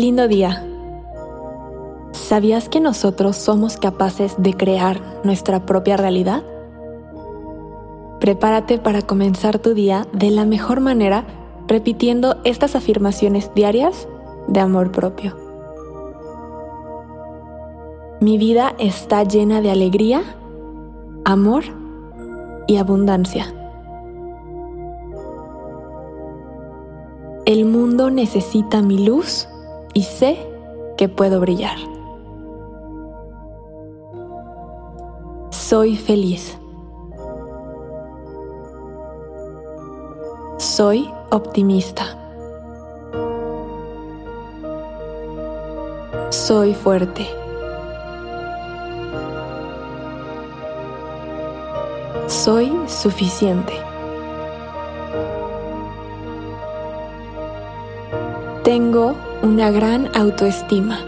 Lindo día. ¿Sabías que nosotros somos capaces de crear nuestra propia realidad? Prepárate para comenzar tu día de la mejor manera repitiendo estas afirmaciones diarias de amor propio. Mi vida está llena de alegría, amor y abundancia. El mundo necesita mi luz y sé que puedo brillar. Soy feliz. Soy optimista. Soy fuerte. Soy suficiente. Tengo una gran autoestima.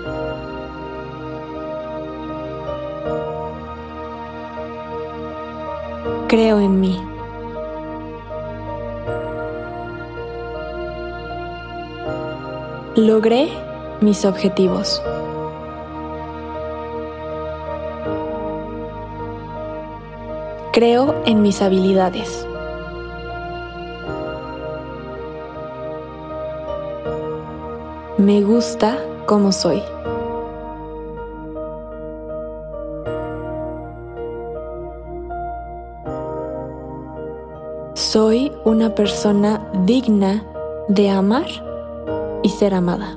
Creo en mí. Logré mis objetivos. Creo en mis habilidades. Me gusta como soy. Soy una persona digna de amar y ser amada.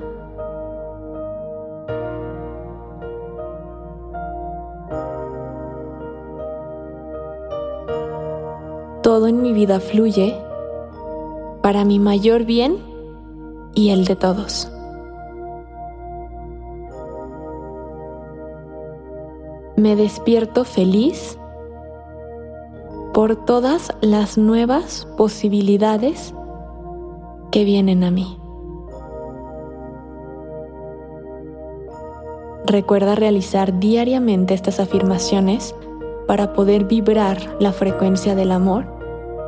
Todo en mi vida fluye para mi mayor bien y el de todos. Me despierto feliz por todas las nuevas posibilidades que vienen a mí. Recuerda realizar diariamente estas afirmaciones para poder vibrar la frecuencia del amor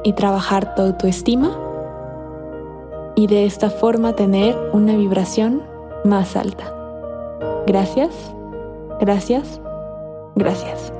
y trabajar tu autoestima y de esta forma tener una vibración más alta. Gracias, gracias Gracias.